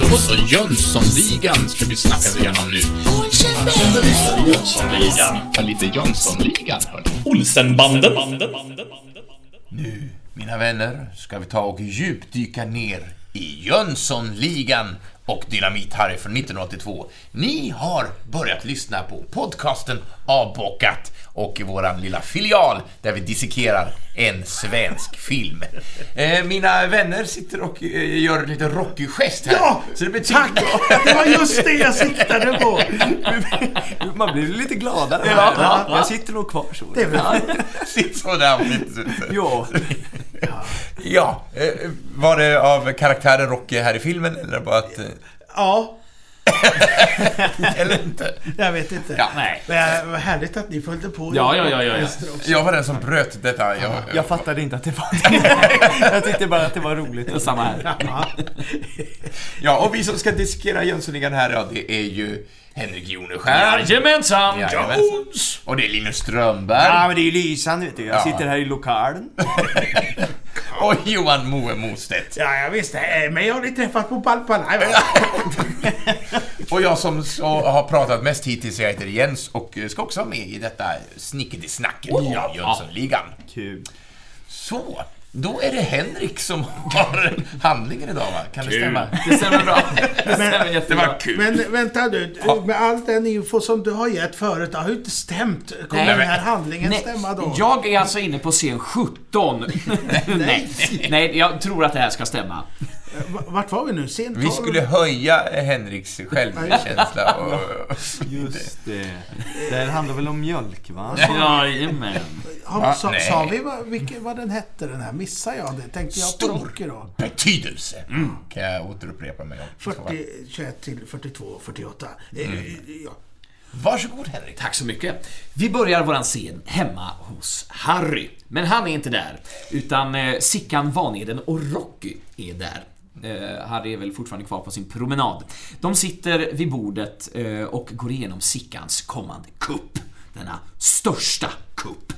Då så, Jönssonligan ska vi snacka igenom nu. Jönssonligan. Ja, lite Jönssonligan, hörni. Olsenbanden. Nu, mina vänner, ska vi ta och djupdyka ner i Jönssonligan och Dynamit-Harry från 1982. Ni har börjat lyssna på podcasten Avbockat och våran lilla filial där vi dissekerar en svensk film. Eh, mina vänner sitter och eh, gör lite rockig gest här. Ja, så det betyder... tack! Det var just det jag siktade på. Man blir lite gladare. Ja. Ja, jag sitter nog kvar så. Det är väl Sitt sådär om. Ja. Ja, eh, var det av karaktären Rocky här i filmen eller bara att... eh, Ja, Eller inte? jag vet inte. Ja. Nej. Men vad härligt att ni följde på. Ja, ja, ja, ja, ja. Jag var den som bröt detta. Jag, Jag fattade inte att det var Jag tyckte bara att det var roligt. Samma här. Ja. Och vi som ska diskera Jönssonligan här, ja, det är ju Henrik Joneskär. Jajamensan! Jajamensan. Jones! Och det är Linus Strömberg. Ja, men det är ju lysande vet du. Jag Ja. sitter här i lokalen. Och Johan Moe Mostedt. ja, jag visste. Eh, Men jag har ni träffat på Balpalaj? Och jag som har pratat mest hittills, jag heter Jens och ska också vara med i detta snickety-snacket i Jönssonligan. Kul. Så, då är det Henrik som har handlingen idag va? Kan det stämma? Det stämmer bra. Det stämmer Det jättebra. var kul. Men vänta du, med all den info som du har gett förut, det har ju inte stämt. Kommer Nej, den här handlingen Nej, stämma då? Jag är alltså inne på scen 17. Nej, nej, jag tror att det här ska stämma. V- Vart var vi nu? Sent Vi skulle höja Henriks självkänsla och... Just det. Det här handlar väl om mjölk va? Jajamän. Va? sa, sa vi vad, vilken, vad den hette den här? Missade jag det? Tänkte jag på Stor. Rocky då? betydelse. Kan jag återupprepa mig om. 40, 21 till 42, 48. Eh, ja. Varsågod Henrik. Tack så mycket. Vi börjar våran scen hemma hos Harry. Men han är inte där, utan eh, Sickan, Vanheden och Rocky är där. Eh, Harry är väl fortfarande kvar på sin promenad. De sitter vid bordet eh, och går igenom Sickans kommande kupp. Denna största kupp.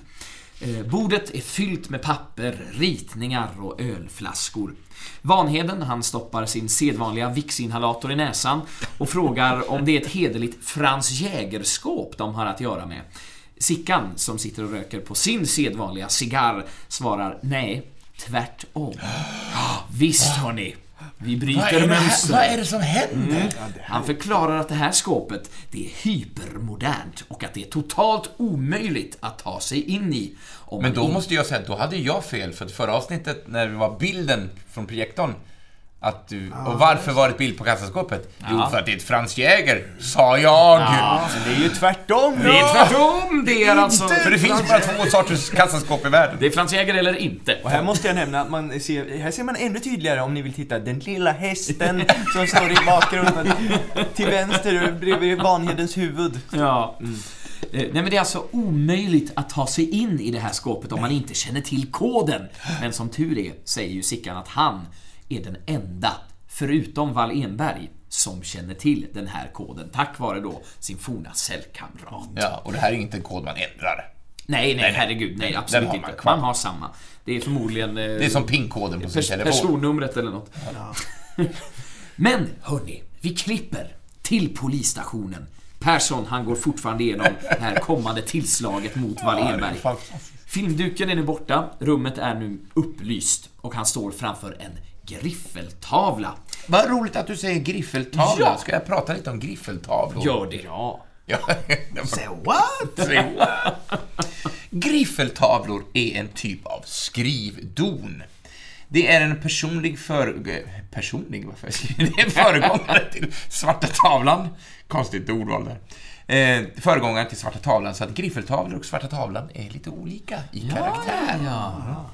Eh, bordet är fyllt med papper, ritningar och ölflaskor. Vanheden, han stoppar sin sedvanliga Vicks-inhalator i näsan och frågar om det är ett hederligt Frans Jägerskåp de har att göra med. Sickan, som sitter och röker på sin sedvanliga cigarr, svarar nej, tvärtom. Visst hörni, vi bryter mönster. Vad är det som händer? Han förklarar att det här skåpet, det är hypermodernt och att det är totalt omöjligt att ta sig in i. Men då måste jag säga att då hade jag fel för att förra avsnittet när det var bilden från projektorn att du, och varför var det ett bild på kassaskåpet? Jo, Ja. för att det är ett Frans Jäger, sa jag! Men det är ju tvärtom. Det är tvärtom! Det är alltså... För det finns bara två sorters kassaskåp i världen. Det är Frans Jäger eller inte. Och här måste jag nämna att man ser, här ser man ännu tydligare om ni vill titta, den lilla hästen som står i bakgrunden. Till vänster bredvid Vanhedens huvud. Ja. Eh, Nej men det är alltså omöjligt att ta sig in i det här skåpet om man inte känner till koden. Men som tur är säger ju Sickan att han är den enda, förutom Wall Enberg, som känner till den här koden. Tack vare då sin forna cellkamrat. Ja, och det här är inte en kod man ändrar. Nej, nej, herregud, nej, absolut man inte. kvar. Man har samma. Det är förmodligen... eh, Det är som PIN-koden på sin pers- telefon. personnumret eller något. Men, hörni, vi klipper till polisstationen. Persson, han går fortfarande igenom det här kommande tillslaget mot Wall Ja. Filmduken är nu borta, rummet är nu upplyst och han står framför en griffeltavla. Vad roligt att du säger griffeltavla. Ja. Ska jag prata lite om griffeltavlor? Gör det. Ja. Ja. Say what? Griffeltavlor är en typ av skrivdon. Det är en personlig för... Personlig? Varför? Det är föregångare till Svarta tavlan. Konstigt ordval där. Eh, föregångaren till Svarta tavlan, så att griffeltavlor och Svarta tavlan är lite olika i karaktär. Ja.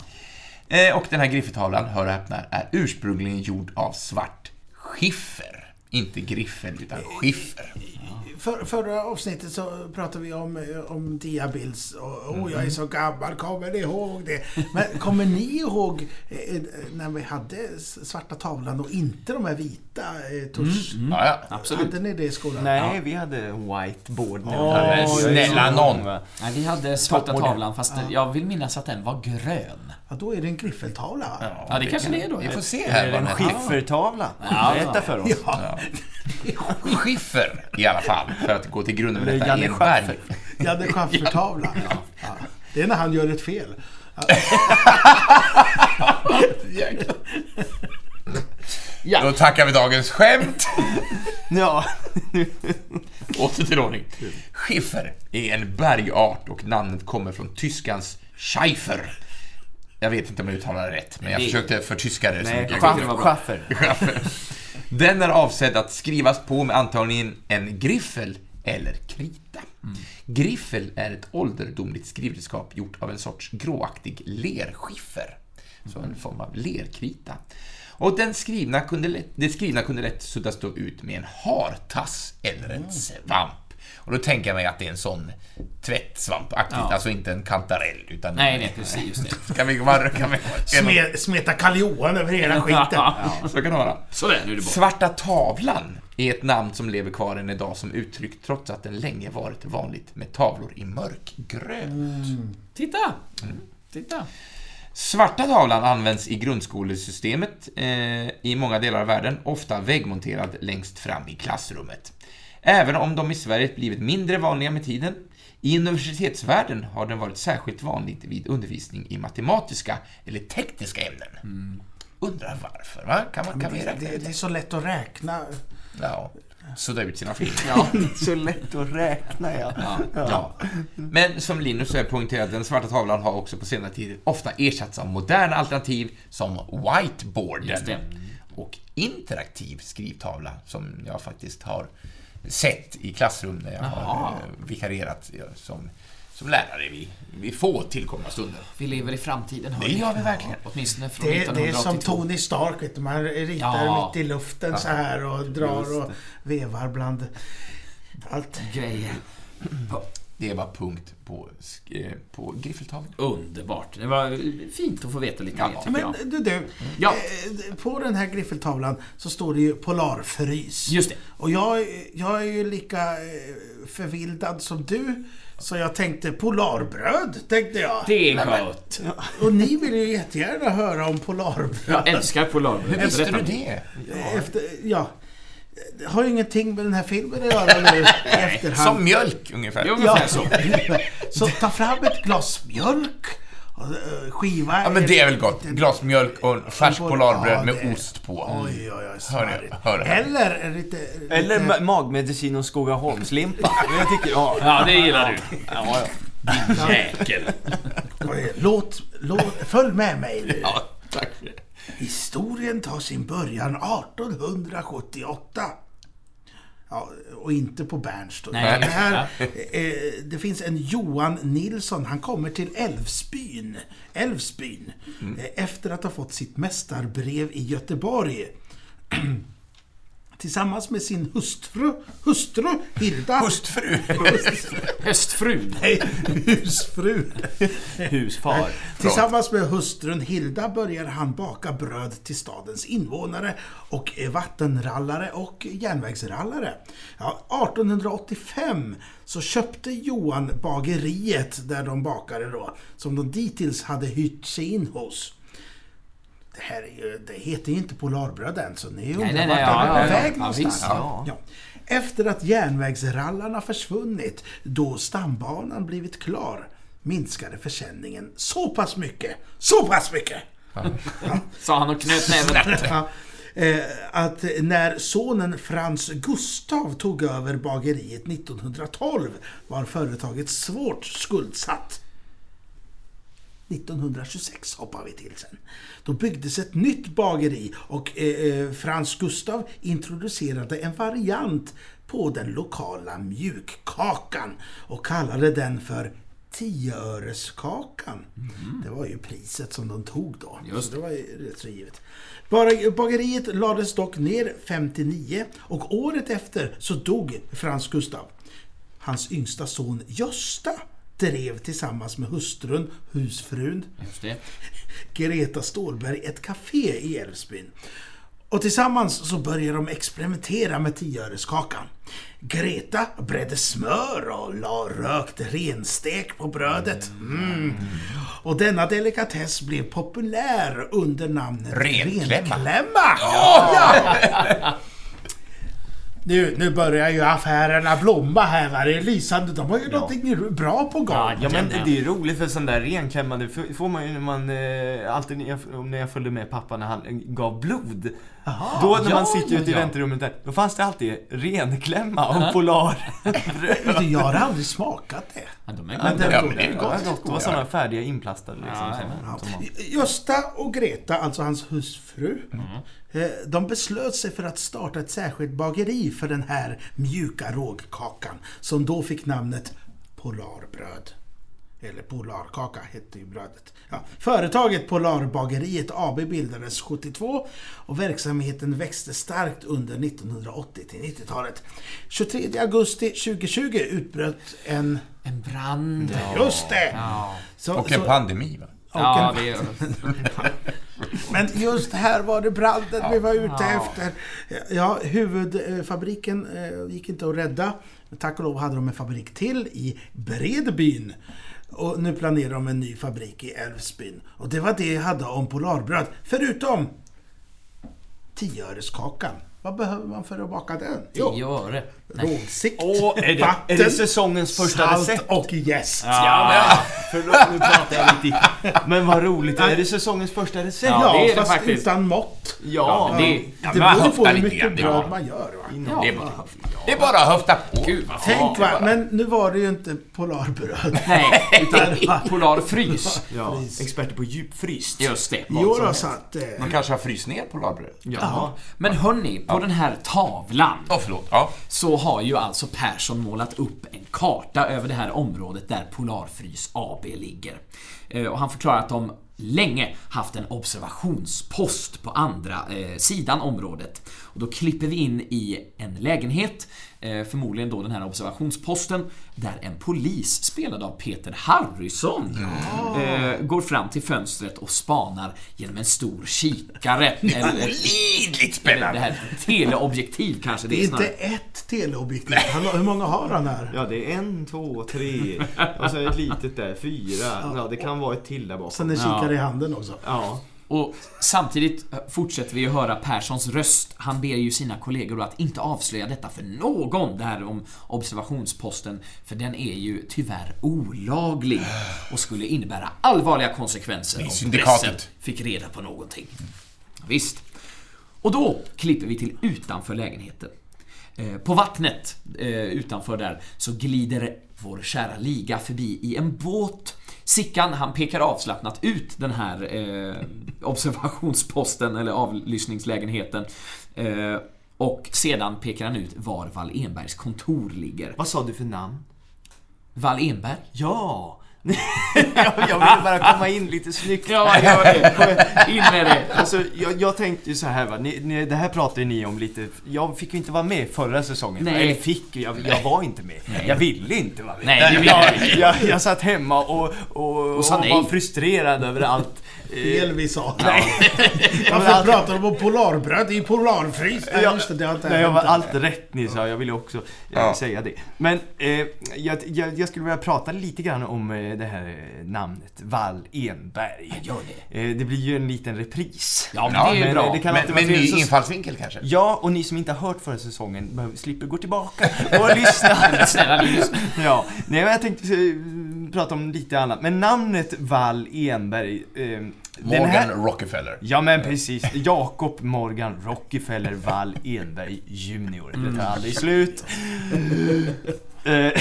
Eh, och den här griffeltavlan, hör och häpna, är ursprungligen gjord av svart skiffer. Inte griffel, utan skiffer. för, förra avsnittet så pratade vi om, eh, om diabilds och oh, jag är så gammal, kommer ni ihåg det? Men kommer ni ihåg eh, när vi hade svarta tavlan och inte de här vita eh, tusch? Ja, ja. Absolut. Hade ni det i skolan? Nej, vi hade whiteboard. hade- men snälla. Va? Nej, vi hade svarta tavlan fast jag vill minnas att den var grön. Ja, då är det en griffeltavla va? Ja, det kanske det är då. Vi får se Är här det vad en skiffertavla? Ja. Berätta för oss. Ja, Skiffer i alla fall, för att gå till grunden med detta. Janne är. Schaffer. Janne Schaffer-tavla. Ja. Det är när han gör ett fel. Då tackar vi dagens skämt. Ja. Åter till ordning. Skiffer är en bergart och namnet kommer från tyskans Scheifer. Jag vet inte om jag uttalar det rätt, men jag Det- försökte förtyska det så Nej, mycket jag. Schaffer. Den är avsedd att skrivas på med antagligen en griffel eller krita. Griffel är ett ålderdomligt skrivredskap gjort av en sorts gråaktig lerskiffer. Så en form av lerkrita. Och den skrivna kunde lätt, det skrivna kunde lätt suddas då ut med en hartass eller en svamp. Och då tänker jag mig att det är en sån tvättsvampaktigt, Ja. alltså inte en kantarell utan... Nej, nej, precis. Just det. Kan vi, kan vi, kan vi, Sme, smeta Karl Johan över hela skiten. Så kan det vara. Sådär, nu är det bort. Svarta tavlan är ett namn som lever kvar än idag som uttryck trots att den länge varit vanligt med tavlor i mörkgrönt. Titta! Titta. Svarta tavlan används i grundskolesystemet eh, i många delar av världen, ofta väggmonterad längst fram i klassrummet. Även om de i Sverige blivit mindre vanliga med tiden. I universitetsvärlden har den varit särskilt vanligt vid undervisning i matematiska eller tekniska ämnen. Undrar varför, va? Kan, man, kan Det, räkna det, det är det? så lätt att räkna. Ja, sudda ut sina fel. Så lätt att räkna, ja. Ja. Men som Linus har poängterat, den svarta tavlan har också på senare tid ofta ersatts av moderna alternativ som whiteboarden det. och interaktiv skrivtavla som jag faktiskt har sett i klassrum när jag har Jaha. eh, vikarierat ja, som, som lärare vid, vid få tillkomna stunder. Vi lever i framtiden, hörni. Det gör vi verkligen. Åtminstone från Det, det är som 1982. Tony Stark, vet du. man ritar Ja. mitt i luften så här och drar och vevar bland allt. Grejer. Det var punkt på, eh, på griffeltavlan. Underbart. Det var fint att få veta lite Ja, mer, tycker Men jag. du, du Ja. eh, på den här griffeltavlan så står det ju Polarfrys. Just det. Och jag, jag är ju lika eh, förvildad som du. Så jag tänkte Polarbröd, tänkte jag. Det är gott. Och ni vill ju jättegärna höra om Polarbröd. Jag älskar Polarbröd. Hur visste du det? Efter, ja. Det har ju ingenting med den här filmen att göra nu i efterhand. Som mjölk ungefär. Jo, ungefär så. Så ta fram ett glas mjölk. eh, Skiva... Ja, men det är väl gott. Glas mjölk och färskt Ja, polarbröd med det- ost på. Oj, oj, oj. Hör smarrigt. Hör. Eller en lite... Eller lite, ma- magmedicin och Skogaholmslimpa. Jag tycker, ja. Ja, det gillar du. Ja, ja. Jäkel. Oj, Låt, låt... Följ med mig nu. Ja, tack. Historien tar sin början 1878. Ja, och inte på Berns då. Nej, det, här, eh, det finns en Johan Nilsson, han kommer till Älvsbyn, Älvsbyn eh, efter att ha fått sitt mästarbrev i Göteborg. Tillsammans med sin hustru, hustru Hilda. Hustfru. Höstfrun. Nej, husfru. Husfar. Tillsammans med hustrun Hilda börjar han baka bröd till stadens invånare och är vattenrallare och järnvägsrallare. Ja, 1885 så köpte Johan bageriet där de bakade då, som de dittills hade hyrt sig in hos. Det här är ju, det heter ju inte Polarbröd än, så ni undrar nej, vart nej, de ja, är ja, väg Ja, någonstans. ja. Ja. Efter att järnvägsrallarna försvunnit, då stambanan blivit klar, minskade försäljningen så pass mycket, så pass mycket! Sa han och knöt näven. Eh, att när sonen Frans Gustav tog över bageriet 1912 var företaget svårt skuldsatt. 1926 hoppar vi till sen. Då byggdes ett nytt bageri och eh, eh, Frans Gustav introducerade en variant på den lokala mjukkakan och kallade den för tioöreskakan. Det var ju priset som de tog då. Just Så det var ju rätt så givet. Bageriet lades dock ner 59 och året efter så dog Frans Gustav. Hans yngsta son Gösta drev tillsammans med hustrun, husfrun. Greta Stålberg ett café i Älvsbyn. Och tillsammans så började de experimentera med tioöreskakan. Greta bredde smör och la rökt renstek på brödet. Mm. Och denna delikatess blev populär under namnet Renklämma. Renklämma. Ja! Nu, nu börjar ju affärerna blomma här va. Det är lysande. De har ju någonting bra på gång. Ja, men det är roligt för sån där renklämma, det f- får man ju när man, eh, alltid när jag, när jag följde med pappa när han eh, gav blod. Då när ja, man sitter ja, ute i ja. väntrummet där, då fanns det alltid renklämma och polar. Jag har aldrig smakat det. Ja, de är Men goda. det, Ja, men det är ja, gott. gott. Det var såna färdiga inplastade liksom. Ja, ja, Gösta och Greta, alltså hans husfru, eh, de beslöt sig för att starta ett särskilt bageri för den här mjuka rågkakan som då fick namnet Polarbröd. Eller Polarkaka hette ju brödet. Ja. Företaget Polarbageriet AB bildades 72 och verksamheten växte starkt under 1980 till 90-talet. 23 augusti 2020 utbröt en... En brand. Just det! Ja. Så- Och en så- pandemi, va? och Ja, en- det är... Men just här var det branden vi var ute efter. Ja, huvudfabriken eh, gick inte att rädda. Tack och lov hade de en fabrik till i Bredbyn. Och nu planerar de en ny fabrik i Älvsbyn. Och det var det jag hade om Polarbröd. Förutom tioöreskakan. Vad behöver man för att baka den? 10 öre. Rågsikt, Åh, är det, vatten, är det säsongens första salt recept? och jäst. Ja, men, förlåt, nu pratar jag lite i. Men vad roligt, är det säsongens första recept? Ja, Ja, det är det fast faktiskt. utan mått. Ja, det- Det beror på höfta hur mycket det bröd man gör. Va? Det är, det är bara att höfta på. Gud vad Tänk va, men nu var det ju inte Polarbröd. Nej, utan Polarfrys. ja, experter på djupfryst. Just det. Jo då, så att... Eh, Man kanske har fryst ner Polarbröd? Ja. Men hörni, på den här tavlan Åh, förlåt. Ja. så har ju alltså Persson målat upp en karta över det här området där Polarfrys AB ligger. Eh, och han förklarar att de länge haft en observationspost på andra eh, sidan området. Och då klipper vi in i en lägenhet, förmodligen då den här observationsposten, där en polis spelad av Peter Harrison eh, går fram till fönstret och spanar genom en stor kikare. eller, Olidligt eller det spännande! här teleobjektiv kanske det det är är snarare. inte ett teleobjektiv. Han, hur många har han här? Ja, det är en, två, tre och så ett litet där, fyra. Ja, det kan vara ett till där bakom. Sen en kikare i handen också. Ja. Och samtidigt fortsätter vi att höra Perssons röst. Han ber ju sina kollegor att inte avslöja detta för någon, det här om observationsposten, för den är ju tyvärr olaglig och skulle innebära allvarliga konsekvenser om pressen fick reda på någonting. Visst. Och då klipper vi till utanför lägenheten. Eh, På vattnet eh, utanför där så glider vår kära liga förbi i en båt. Sickan, han pekar avslappnat ut den här eh, observationsposten eller avlyssningslägenheten. Eh, och sedan pekar han ut var Wall Enbergs kontor ligger. Vad sa du för namn? Wall Enberg? Ja! jag jag ville bara komma in lite snyggt. Ja, gör det. In med det. Alltså, jag, jag tänkte ju så här va, ni, ni, det här pratade ni om lite, jag fick ju inte vara med förra säsongen. Nej. Eller fick, jag, jag var inte med. Jag ville inte vara med. Nej, jag, jag jag, satt hemma och, och, och, nej. var frustrerad över allt. Fel vi sa. men Varför pratar de om polarbröd i polarfrys? Nej, just det, det har inte Nej, jag var allt rätt ni sa, jag ville också eh, Ja. säga det. Men eh, jag, jag, jag skulle vilja prata lite grann om eh, det här eh, namnet, Wall Enberg. Gör det. Eh, det blir ju en liten repris. Ja, men Ja, det är men, bra. eh, det kan Men ny. Så- infallsvinkel kanske? Ja, och ni som inte har hört förra säsongen slipper gå tillbaka och lyssna. Snälla ja, nej, men jag tänkte eh, prata om lite annat. Men namnet Wall Enberg. Eh, Morgan här- Rockefeller. Ja men precis. Jakob Morgan Rockefeller Wall Enberg Junior. Det tar aldrig slut. Eh,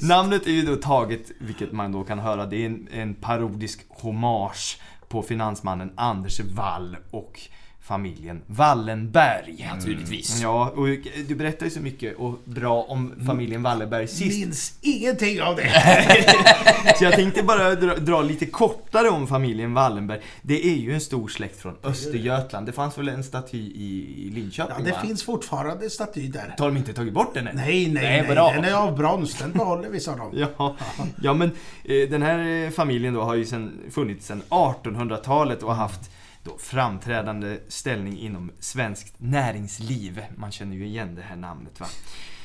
Namnet är ju då taget, vilket man då kan höra, det är en, en parodisk hommage på finansmannen Anders Wall och familjen Wallenberg. Naturligtvis. Ja, och du berättar ju så mycket och bra om familjen Wallenberg sist. Minns ingenting av det. Så jag tänkte bara dra, dra lite kortare om familjen Wallenberg. Det är ju en stor släkt från Östergötland. Det fanns väl en staty i, Linköping Ja, det va? finns fortfarande staty där. Har de inte tagit bort den än? Nej, nej, Nej, nej. bra. Den är av brons. Den behåller vi, sa de. Ja, ja men eh, den här eh, familjen då har ju sen, funnits sedan 1800-talet och haft då framträdande ställning inom svenskt näringsliv. Man känner ju igen det här namnet va.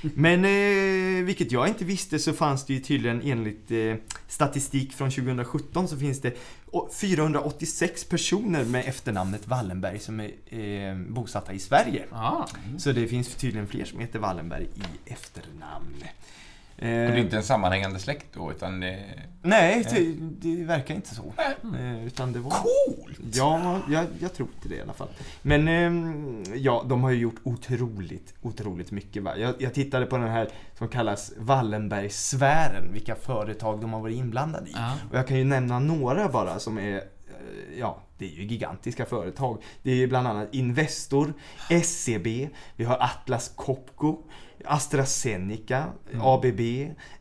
Men eh, vilket jag inte visste så fanns det ju tydligen enligt eh, statistik från 2017 så finns det å- 486 personer med efternamnet Wallenberg som är eh, bosatta i Sverige. Ah. Så det finns tydligen fler som heter Wallenberg i efternamn. Och det är inte en sammanhängande släkt då, utan det... Nej, det, det verkar inte så. Eh, Utan det var... Coolt! Ja, jag, jag tror inte det i alla fall. Men ehm, ja, de har ju gjort otroligt, otroligt mycket. Va? Jag, jag tittade på den här som kallas Wallenbergsfären, vilka företag de har varit inblandade i. Ja. Och jag kan ju nämna några bara som är, eh, ja, det är ju gigantiska företag. Det är ju bland annat Investor, SCB, vi har Atlas Copco, AstraZeneca, ABB,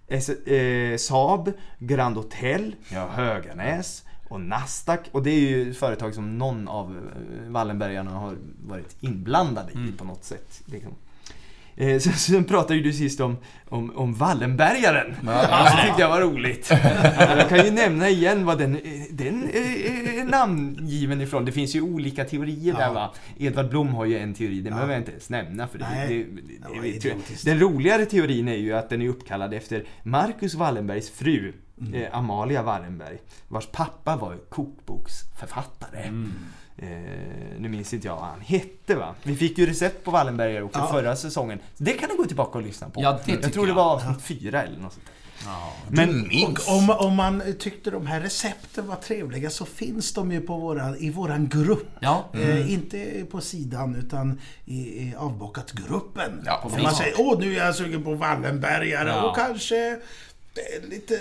S- eh, Saab, Grand Hotel, har Höganäs och Nasdaq. Och det är ju företag som någon av eh, Wallenbergarna har varit inblandade i på något sätt. Liksom. Eh, Sen, sen pratade ju du sist om, om, om Wallenbergaren. Det tyckte jag var roligt. Jag kan ju nämna igen vad den, eh, den namngiven ifrån. Det finns ju olika teorier där va. Edvard Blom har ju en teori, den behöver jag inte ens nämna för det, Nej, det, det det, det. Den roligare teorin är ju att den är uppkallad efter Marcus Wallenbergs fru. Eh, Amalia Wallenberg, vars pappa var kokboksförfattare. Eh, nu minns inte jag vad han hette va? Vi fick ju recept på Wallenbergare också Ja. förra säsongen. Det kan du gå tillbaka och lyssna på. Ja, det jag tror det jag. var avsnitt fyra eller något sånt. Ja. Men. Om, om man tyckte de här recepten var trevliga så finns de ju på våran, i våran grupp. Ja. Eh, inte på sidan utan i, i avbockat-gruppen. Ja, Där man säger åh nu är jag sugen på Wallenbergare Ja. och kanske eh, lite,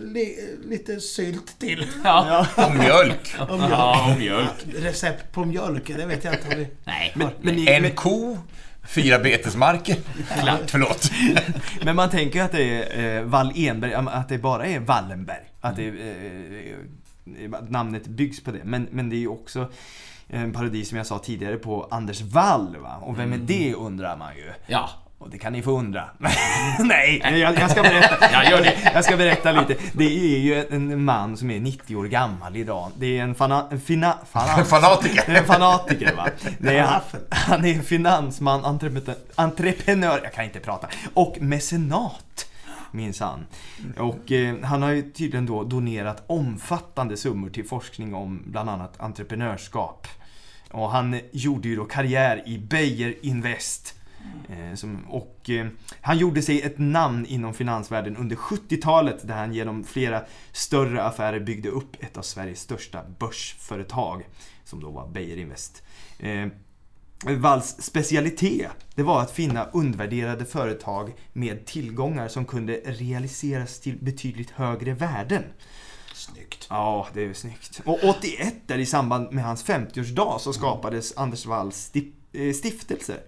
li, lite sylt till. Ja. Och mjölk. Och mjölk. Ja, och mjölk. Recept på mjölk, det vet jag inte om vi... Nej. men, men, En ko, fyra betesmarker. Förlåt. men man tänker ju att det är eh, Wall Enberg, att det bara är Wallenberg. Att det, eh, eh, namnet byggs på det. Men, men det är ju också en parodi som jag sa tidigare på Anders Wall va? Och vem är det undrar man ju. Ja. Och det kan ni få undra. Nej, jag, jag ska berätta. Ja, gör det. Jag ska berätta lite. Det är ju en man som är 90 år gammal idag. Det är en, fana, en fina, fana, Fanatiker. det är en fanatiker va. Det är, han, är finansman, entreprenör, entreprenör, jag kan inte prata, och mecenat. Minsann. Och eh, han har ju tydligen då donerat omfattande summor till forskning om bland annat entreprenörskap. Och han gjorde ju då karriär i Beijer Invest. Eh, som, och eh, han gjorde sig ett namn inom finansvärlden under 70-talet där han genom flera större affärer byggde upp ett av Sveriges största börsföretag. Som då var Beijer Invest. Eh, Walls specialitet, det var att finna undervärderade företag med tillgångar som kunde realiseras till betydligt högre värden. Snyggt. Ja, det är ju snyggt. Och 81 där i samband med hans 50-årsdag så skapades Anders Walls eh, stiftelser.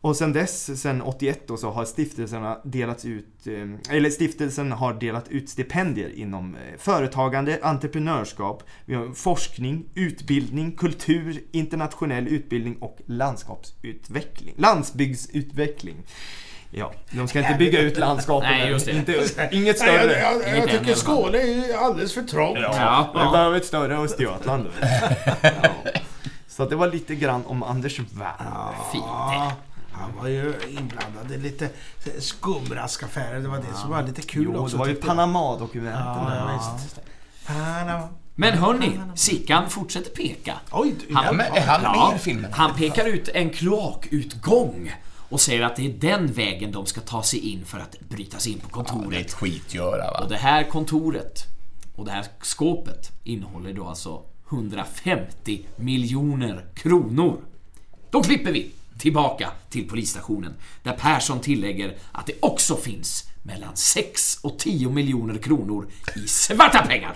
Och sen dess, sen 81 då, så har stiftelserna delats ut, eh, eller stiftelsen har delat ut stipendier inom eh, företagande, entreprenörskap, vi har forskning, utbildning, kultur, internationell utbildning och landskapsutveckling. Landsbygdsutveckling. Ja, de ska inte bygga ut landskapet. Nej, just det. Inte, inget Nej, jag, större. jag, jag, tycker. Skåne är alldeles för trångt. Ja. Vi behöver ett större Östergötland. ja. Så det var lite grann om Anders Wall. Fint. Ja, han var ju inblandad i lite skumraskaffärer. Det var det som var lite kul Jo, också. det var ju jag. Panama-dokumenten Ja, där. ja. Panama. Men hörni, Sickan fortsätter peka. Oj, Han- Ja, är han med i filmen? Han pekar ut en kloakutgång och säger att det är den vägen de ska ta sig in för att bryta sig in på Ja, det är kontoret. ett skitgöra va? Och det här kontoret och det här skåpet innehåller då alltså 150 miljoner kronor. Då klipper vi tillbaka till polisstationen där Persson tillägger att det också finns mellan 6 och 10 miljoner kronor i svarta pengar.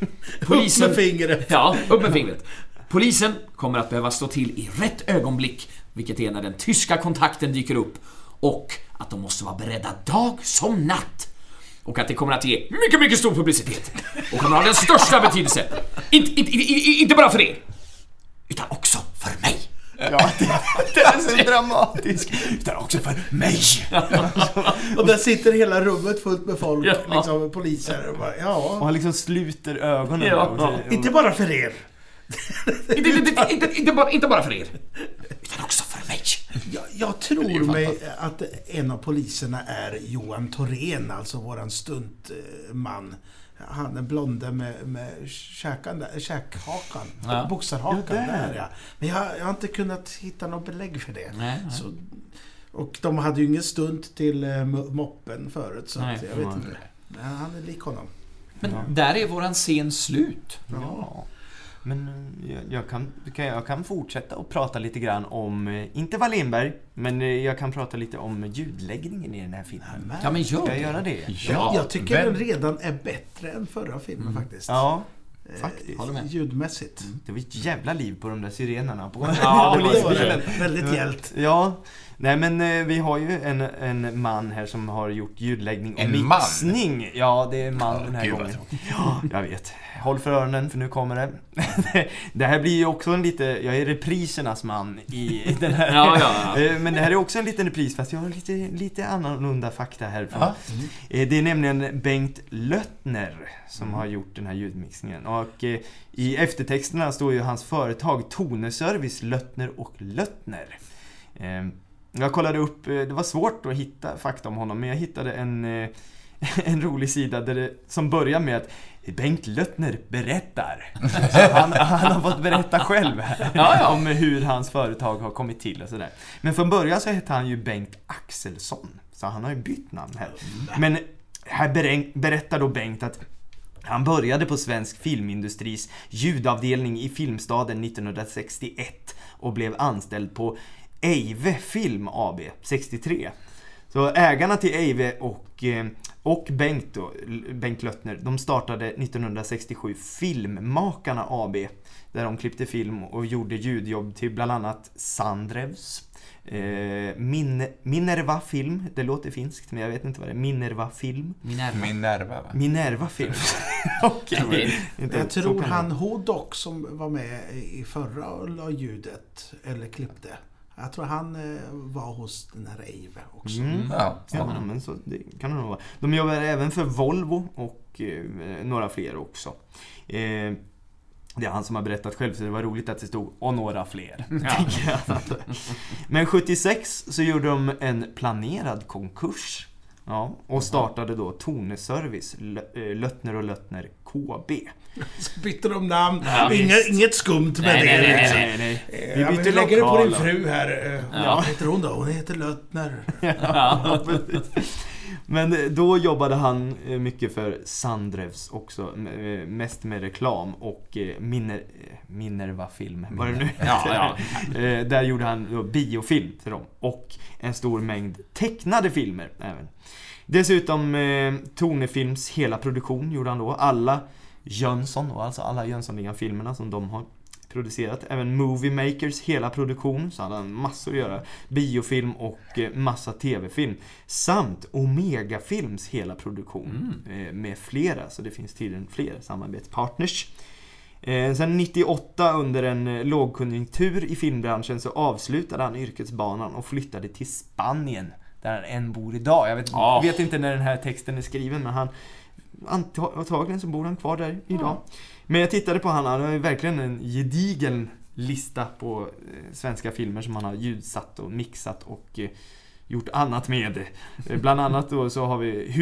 Upp med fingret. Ja, upp med fingret. Polisen kommer att behöva slå till i rätt ögonblick, vilket är när den tyska kontakten dyker upp. Och att de måste vara beredda dag som natt. Och att det kommer att ge mycket, mycket stor publicitet. Och kommer att ha den största betydelse. Inte, inte, inte bara för er, utan också för mig. Ja, det, det är så dramatisk. Utan också för mig. Och där sitter hela rummet fullt med folk, Ja. liksom poliser. Och bara, Och ja, han liksom sluter ögonen. Ja. och inte bara för er. Inte, inte, inte, inte, inte, bara, inte bara för er, utan också för mig. Jag, jag tror mig att en av poliserna är Johan Thorén, alltså våran stuntman. Han är blonde med, med käkan där, käkhakan, Ja. boxarhakan. Ja, där. där ja. Men jag, jag har inte kunnat hitta något belägg för det. Nej, nej. Så, och de hade ju ingen stunt till eh, mo- moppen förut, så Nej. att, jag vet inte. Men han är lik honom. Men där är våran scen slut. Ja. Men eh, jag, jag, kan, jag kan fortsätta och prata lite grann om, eh, inte Wallenberg, men eh, jag kan prata lite om ljudläggningen i den här filmen. Men, Ja, men gör Ska jag det. göra det? jag, jag tycker väl- den redan är bättre än förra filmen faktiskt. Ja, faktiskt. Håller med. Ljudmässigt. Det var ett jävla liv på de där sirenerna på Ja, det var polisbilen. det. Väldigt hjält. Ja, nej men eh, vi har ju en, en man här som har gjort ljudläggning och En man? mixning. Ja, det är man den här Gud, vad gången. tråkigt. Ja, jag vet. Håll för öronen för nu kommer det. Det här blir ju också en lite, jag är reprisernas man i den här. Ja, ja, ja. Eh, Men det här är också en liten repris fast jag har lite, lite annorlunda fakta härifrån. Ja. Eh, Det är nämligen Bengt Löttner som har gjort den här ljudmixningen. Och eh, i eftertexterna står ju hans företag Toneservice Löttner och Löttner. Eh, Jag kollade upp, eh, det var svårt att hitta fakta om honom, men jag hittade en, eh, en rolig sida där det, som börjar med att Bengt Löttner berättar. Så han, han har fått berätta själv här Ja, ja. om hur hans företag har kommit till och sådär. Men från början så hette han ju Bengt Axelsson, så han har ju bytt namn här. Men här berä- berättar då Bengt att han började på Svensk Filmindustris ljudavdelning i Filmstaden 1961 och blev anställd på Eive Film AB 63. Så ägarna till Eive och, eh, och Bengt, då, Bengt Löttner, de startade 1967 Filmmakarna AB. Där de klippte film och gjorde ljudjobb till bland annat Sandrevs, eh, Min, Minerva Film, det låter finskt men jag vet inte vad det är, Minerva Film. Minerva. Minerva, va? Minerva Film. Inte- Jag tror han Hodok som var med i förra och la ljudet, eller klippte. Jag tror han eh, var hos den här Eive också. Mm. Ja. Ja, men så det kan det nog vara. De jobbar även för Volvo och eh, några fler också. Eh, det är han som har berättat själv, så det var roligt att det stod och några fler. jag. Men 76 så gjorde de en planerad konkurs. Ja, och startade då Toneservice, eh, Löttner och Löttner KB. Så bytte de namn. Ja, inget, inget skumt med Nej, det. nej, nej, liksom. nej, nej. Eh, Vi ja, men bytte vi lägger det på din fru här. Eh, Ja. Vad heter hon då? Hon heter Löttner. Ja. Men då jobbade han eh, mycket för Sandrevs också, eh, mest med reklam och eh, Miner, Minerva film, vad det nu Ja, ja. Där gjorde han biofilm till dem och en stor mängd tecknade filmer även. Dessutom eh, Tonefilms hela produktion gjorde han då, alla Jönsson, och alltså alla Jönssonligan-filmerna som de har producerat. Även Movie Makers hela produktion, så hade han massor att göra. Biofilm och eh, massa TV-film. Samt Omega-films hela produktion eh, med flera, så det finns tydligen fler samarbetspartners. Eh, sen 98 under en lågkonjunktur i filmbranschen så avslutade han yrkesbanan och flyttade till Spanien. Där han än bor idag. Jag vet, Ah. vet inte när den här texten är skriven men han Antagligen så bor han kvar där idag. Men jag tittade på han, han har ju verkligen en gedigen lista på eh, svenska filmer som han har ljudsatt och mixat och eh, gjort annat med. Eh, Bland annat då så har vi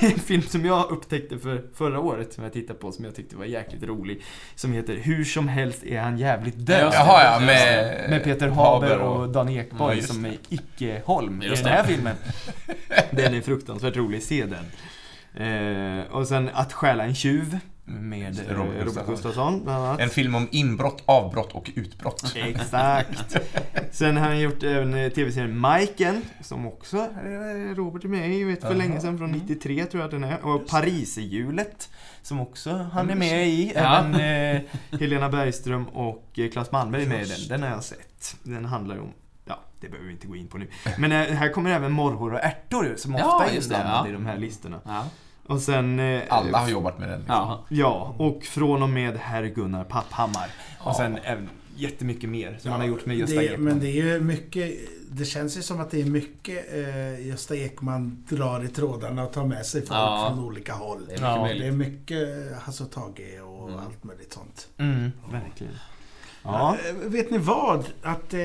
en film som jag upptäckte för förra året som jag tittade på som jag tyckte var jäkligt rolig. Som heter Hur som helst är han jävligt död. Jaha, ja, med... Med Peter Haber och Dan Ja, Ekborg just som är Icke-Holm i Just den här filmen. Den är fruktansvärt rolig, se den. Eh, och sen Att stjäla en tjuv. Med eh, Robert Robert Gustafsson. Bland annat. En film om inbrott, avbrott och utbrott. Exakt. Sen har han gjort även eh, tv-serien Majken, som också eh, Robert är med i, vet för Aha. länge sedan, från 93 tror jag att den är. Och Pariserhjulet, som också han är med i. Även Helena Bergström och Claes Malmberg är med i den. Den har jag sett. Den handlar om Ja, det behöver vi inte gå in på nu. Men eh, här kommer även morrhår och ärtor som Ja, ofta är inblandade ja. i de här listorna. Ja. Och sen... eh, Alla har jobbat med den. Liksom. Ja. Ja, och från och med herr Gunnar Papphammar. Och Ja. sen även jättemycket mer som han har gjort med Gösta Ekman. Men det är ju mycket, det känns ju som att det är mycket eh, Gösta Ekman drar i trådarna och tar med sig folk Ja. från olika håll. Det är mycket Ja, möjligt. Det är mycket Hasse och Tage och allt möjligt sånt. Mm, verkligen. Ja. Eh, Vet ni vad? Att eh,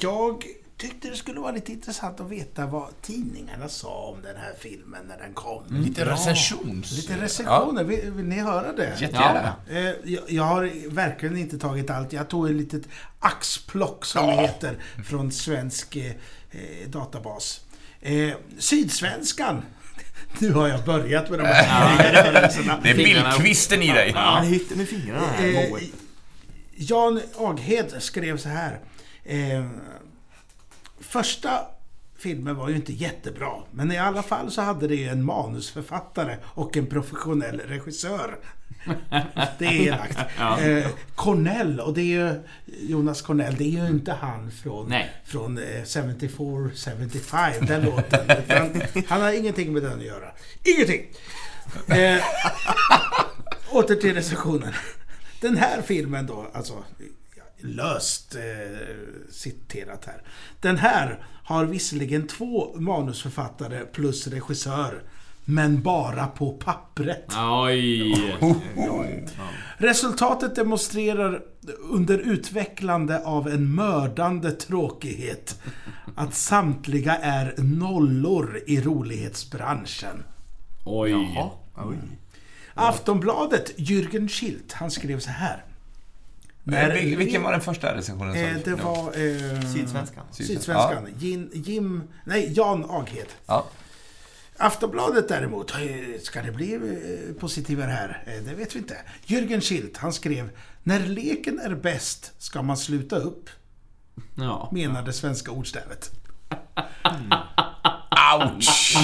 jag tyckte det skulle vara lite intressant att veta vad tidningarna sa om den här filmen när den kom. Lite recensions... Lite recensioner, vill, vill ni höra det? Ja, jättegärna. Eh, jag, har verkligen inte tagit allt. Jag tog ett litet axplock som det Ja. heter från svensk eh, eh, databas. Eh, Sydsvenskan. Nu har jag börjat med de här referenserna. Det är bildkvisten i dig. Ja, han hittar med fingrarna Eh. Jan Aghed skrev så här. Eh, första filmen var ju inte jättebra, men i alla fall så hade det ju en manusförfattare och en professionell regissör. Det är elakt. eh, Cornell, och det är ju Jonas Cornell, det är ju inte han från, Nej. från eh, 74, 75, den låten. Utan han har ingenting med den att göra. Ingenting! Eh, åter till recensionen. Den här filmen då, alltså löst eh, citerat här. Den här har visserligen två manusförfattare plus regissör, men bara på pappret. Oj! Resultatet demonstrerar under utvecklande av en mördande tråkighet att samtliga är nollor i rolighetsbranschen. Oj. Jaha. Oj. Aftonbladet, Jürgen Schilt, han skrev så här. Men vil- Vilken var den första recensionen? Eh, det var... Eh, Sydsvenskan. Sydsvenskan. Jim, Jim... Nej, Jan Aghed. Ja. Aftonbladet däremot, ska det bli eh, positivare här? Eh, Det vet vi inte. Jürgen Schilt, han skrev När leken är bäst ska man sluta upp, Ja. menar det svenska ordstävet. Ouch!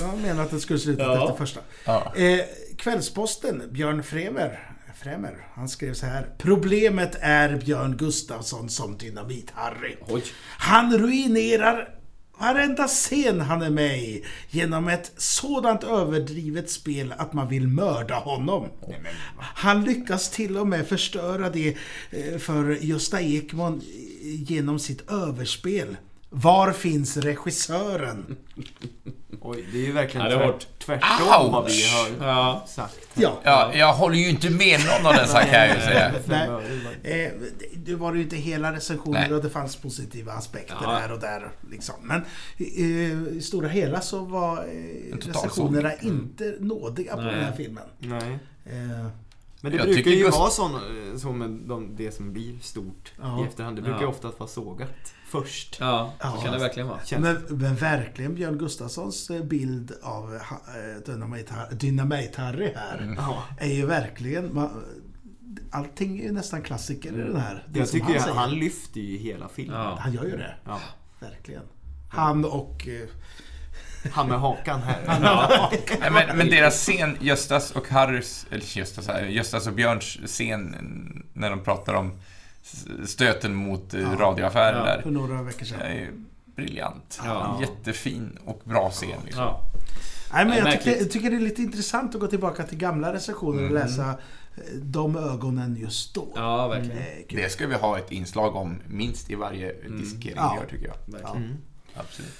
Jag menar att det skulle sluta Ja. efter första. Ja. Eh, Kvällsposten, Björn Fremer, Fremer, han skrev så här. Problemet är Björn Gustafsson som Dynamit-Harry. Han ruinerar varenda scen han är med i genom ett sådant överdrivet spel att man vill mörda honom. Han lyckas till och med förstöra det eh, för Gösta Ekman genom sitt överspel. Var finns regissören? Oj, det är ju verkligen Ja, tvärt, tvärtom vad vi har Ja. sagt. Ja, Ja, jag håller ju inte med någon av dessa kan jag ju säga. Nej. Eh, det var ju inte hela recensioner Nej. och det fanns positiva aspekter Ja. här och där. Liksom. Men eh, i stora hela så var eh, recensionerna. Mm. inte nådiga på Nej. den här filmen. Nej. Eh, Men det Jag brukar ju vara sån, eh, så med de, det som blir stort Ja. i efterhand. Det brukar Ja. ju oftast vara sågat först. Ja, Ja. så kan det verkligen vara. Men, men verkligen Björn Gustafssons eh, bild av eh, Dynamite-Harry här Ja. är ju verkligen... Man, allting är ju nästan klassiker i den här. Det Jag tycker han, han lyfter ju hela filmen. Ja. han gör ju det. Ja. Verkligen. Han och... Han med hakan här. Nej, men, men deras scen, Göstas och Harrys, eller Göstas, Göstas och Björns scen när de pratar om stöten mot eh, radioaffären Ja. där. för några veckor sedan. Briljant. Ja. Jättefin och bra scen liksom. Ja. Nej, men Ja, jag tycker, jag tycker det är lite intressant att gå tillbaka till gamla recensioner och Mm. läsa eh, de ögonen just då. ja, verkligen. Det ska vi ha ett inslag om minst i varje diskering Ja. vi gör tycker jag. verkligen. Mm. Absolut.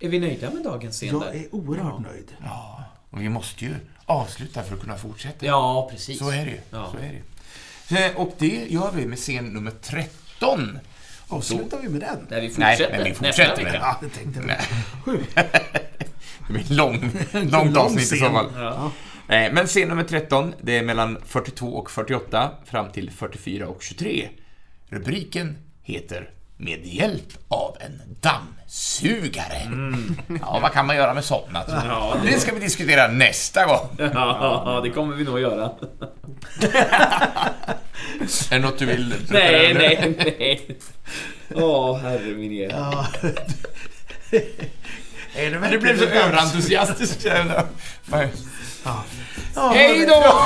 Är vi nöjda med dagens scen Jag där? är oerhört nöjd. Ja, och vi måste ju avsluta för att kunna fortsätta. Ja, precis. Så är det ju. Ja. Så är det. Eh, Och det gör vi med scen nummer 13. Avslutar vi med den? Där vi Nej, fortsätter men vi fortsätter med vecka. Ja, det tänkte jag. Det blir en lång, långt Lång avsnitt i så fall. Ja. Eh, Men scen nummer 13, det är mellan 42 och 48 fram till 44 och 23. Rubriken heter med hjälp av en dammsugare. Ja, vad kan man göra med sådana? Ja, Det ska vi diskutera nästa gång. Ja, det kommer vi nog göra. Är det något du vill... Nej, nej, nej. Åh, herre min er. Ja. är det verkligen blev så en dans- överentusiastisk. Ja. Ja. Hej då!